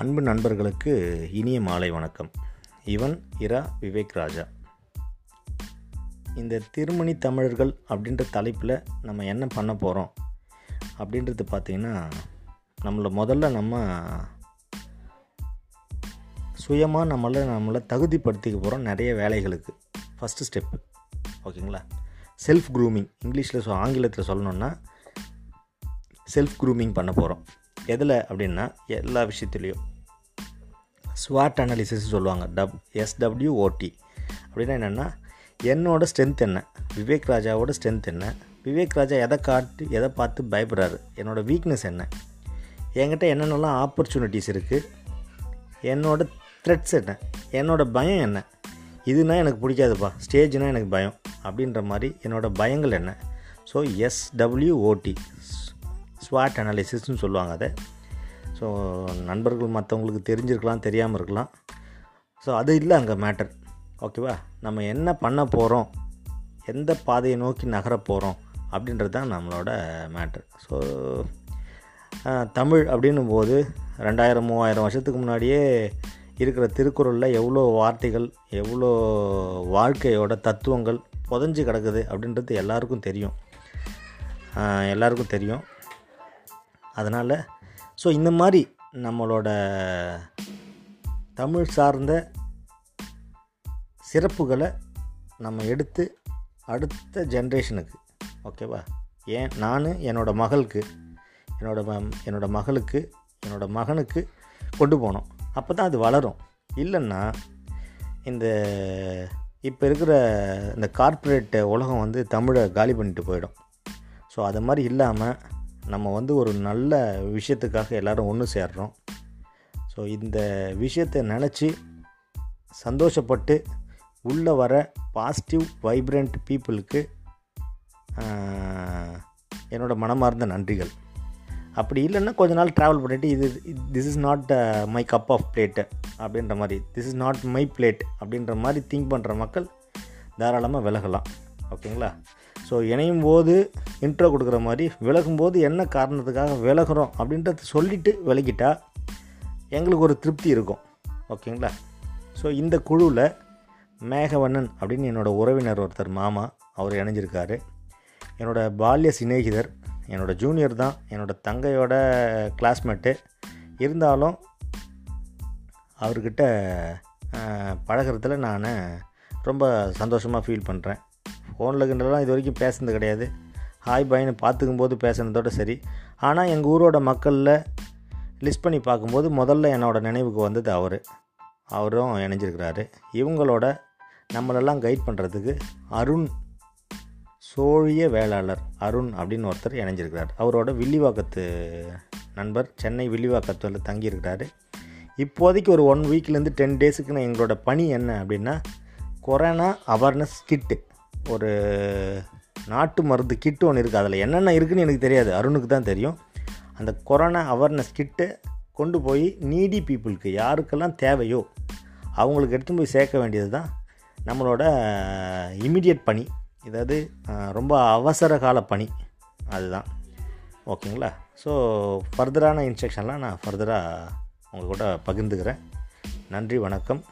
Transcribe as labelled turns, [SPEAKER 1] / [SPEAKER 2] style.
[SPEAKER 1] அன்பு நண்பர்களுக்கு இனிய மாலை வணக்கம். இவன் இரா விவேக் ராஜா. இந்த திருமணி தமிழர்கள் அப்படின்ற தலைப்பில் நம்ம என்ன பண்ண போகிறோம் அப்படின்றது பார்த்திங்கன்னா நம்மளை முதல்ல நம்ம சுயமாக நம்மளை நம்மளை தகுதிப்படுத்திக்க போகிறோம் நிறைய வேலைகளுக்கு. ஃபஸ்ட்டு ஸ்டெப்பு ஓகேங்களா? செல்ஃப் க்ரூமிங் இங்கிலீஷில் ஆங்கிலத்தில் சொல்லணுன்னா செல்ஃப் க்ரூமிங் பண்ண போகிறோம் எதில் அப்படின்னா எல்லா விஷயத்துலேயும். ஸ்வாட் அனாலிசிஸ் சொல்லுவாங்க. டப் எஸ்டபிள்யூஓடி அப்படின்னா என்னென்னா என்னோட ஸ்ட்ரென்த் என்ன? விவேக் ராஜாவோட ஸ்ட்ரென்த் என்ன? விவேக் ராஜா எதை காட்டு எதை பார்த்து பயப்படுறாரு? என்னோடய வீக்னஸ் என்ன? என்கிட்ட என்னென்னலாம் ஆப்பர்ச்சுனிட்டிஸ் இருக்குது என்னோட த்ரெட்ஸ் என்ன? என்னோடய பயம் என்ன? இதுனா எனக்கு பிடிக்காதுப்பா. ஸ்டேஜ்னால் எனக்கு பயம். அப்படின்ற மாதிரி என்னோடய பயங்கள் என்ன? ஸோ எஸ்டபிள்யூஓடி ஸ்வாட் அனாலிசிஸ்னு சொல்லுவாங்க அதை. ஸோ நண்பர்கள் மற்றவங்களுக்கு தெரிஞ்சிருக்கலாம் தெரியாமல் இருக்கலாம். ஸோ அது இல்லை அங்கே மேட்டர் ஓகேவா நம்ம என்ன பண்ண போகிறோம் எந்த பாதையை நோக்கி நகர போகிறோம் அப்படின்றது தான் நம்மளோட மேட்டர் ஸோ தமிழ் அப்படின்னும் போது ரெண்டாயிரம் மூவாயிரம் வருஷத்துக்கு முன்னாடியே இருக்கிற திருக்குறளில் எவ்வளோ வார்த்தைகள் எவ்வளோ வாழ்க்கையோட தத்துவங்கள் புதஞ்சு கிடக்குது அப்படின்றது எல்லாருக்கும் தெரியும். எல்லாருக்கும் தெரியும். அதனால் ஸோ இந்த மாதிரி நம்மளோட தமிழ் சார்ந்த சிறப்புகளை நம்ம எடுத்து அடுத்த ஜென்ரேஷனுக்கு ஓகேவா ஏன் நான் என்னோடய மகளுக்கு என்னோட ம என்னோடய மகளுக்கு என்னோடய மகனுக்கு கொண்டு போனோம். அப்போ தான் அது வளரும். இல்லைன்னா இந்த இப்போ இருக்கிற இந்த கார்ப்பரேட் உலகம் வந்து தமிழை காலி பண்ணிட்டு போயிடும். ஸோ அது மாதிரி இல்லாமல் நம்ம வந்து ஒரு நல்ல விஷயத்துக்காக எல்லோரும் ஒன்று சேர்றோம். ஸோ இந்த விஷயத்தை நினச்சி சந்தோஷப்பட்டு உள்ளே வர பாசிட்டிவ் வைப்ரண்ட் பீப்புளுக்கு என்னோடய மனமார்ந்த நன்றிகள். அப்படி இல்லைன்னா கொஞ்ச நாள் ட்ராவல் பண்ணிவிட்டு இது this is not my cup of plate அப்படின்ற மாதிரி this is not my plate அப்படின்ற மாதிரி திங்க் பண்ணுற மக்கள் தாராளமாக விலகலாம். ஓகேங்களா ஸோ இணையும் போது இன்ட்ரோ கொடுக்குற மாதிரி விலகும் போது என்ன காரணத்துக்காக விலகிறோம் அப்படின்றத சொல்லிவிட்டு விலகிட்டால் எங்களுக்கு ஒரு திருப்தி இருக்கும். ஓகேங்களா ஸோ இந்த குழுவில் மேகவண்ணன் அப்படின்னு என்னோடய உறவினர் ஒருத்தர் மாமா அவர் இணைஞ்சிருக்காரு. என்னோடய பால்ய சிநேகிதர் என்னோடய ஜூனியர் தான் என்னோடய தங்கையோட கிளாஸ்மேட்டு இருந்தாலும் அவர்கிட்ட பழகிறதுல நான் ரொம்ப சந்தோஷமாக ஃபீல் பண்ணுறேன் ஃபோனில் கிண்டலாம் இது வரைக்கும் பேசுனது கிடையாது. ஹாய் பாய்னு பார்த்துக்கும் போது சரி. ஆனால் எங்கள் ஊரோட மக்களில் லிஸ்ட் பண்ணி பார்க்கும்போது முதல்ல என்னோடய நினைவுக்கு வந்தது அவர். அவரும் இணைஞ்சிருக்கிறாரு. இவங்களோட நம்மளெல்லாம் கைட் பண்ணுறதுக்கு அருண் சோழிய வேளாளர் அருண் அப்படின்னு ஒருத்தர் இணைஞ்சிருக்கிறார். அவரோட வில்லிவாக்கத்து நண்பர் சென்னை வில்லிவாக்கத்தில் தங்கியிருக்கிறாரு. இப்போதைக்கு ஒரு ஒன் வீக்லேருந்து டென் டேஸுக்கு எங்களோட பணி என்ன அப்படின்னா கொரோனா அவேர்னஸ் கிட்டு ஒரு நாட்டு மருந்து கிட்டு ஒன்று இருக்குது அதில் என்னென்ன இருக்குதுன்னு எனக்கு தெரியாது. அருணுக்கு தான் தெரியும். அந்த கொரோனா அவேர்னஸ் கிட்டு கொண்டு போய் நீடி பீப்புளுக்கு யாருக்கெல்லாம் தேவையோ அவங்களுக்கு எடுத்து போய் சேர்க்க வேண்டியது தான் நம்மளோட இமிடியட் பணி. இதாவது ரொம்ப அவசர கால பணி. அதுதான். ஓகேங்களா? ஸோ ஃபர்தரான இன்ஸ்ட்ரக்ஷன்லாம் நான் ஃபர்தராக உங்கள் கூட பகிர்ந்துக்கிறேன். நன்றி வணக்கம்.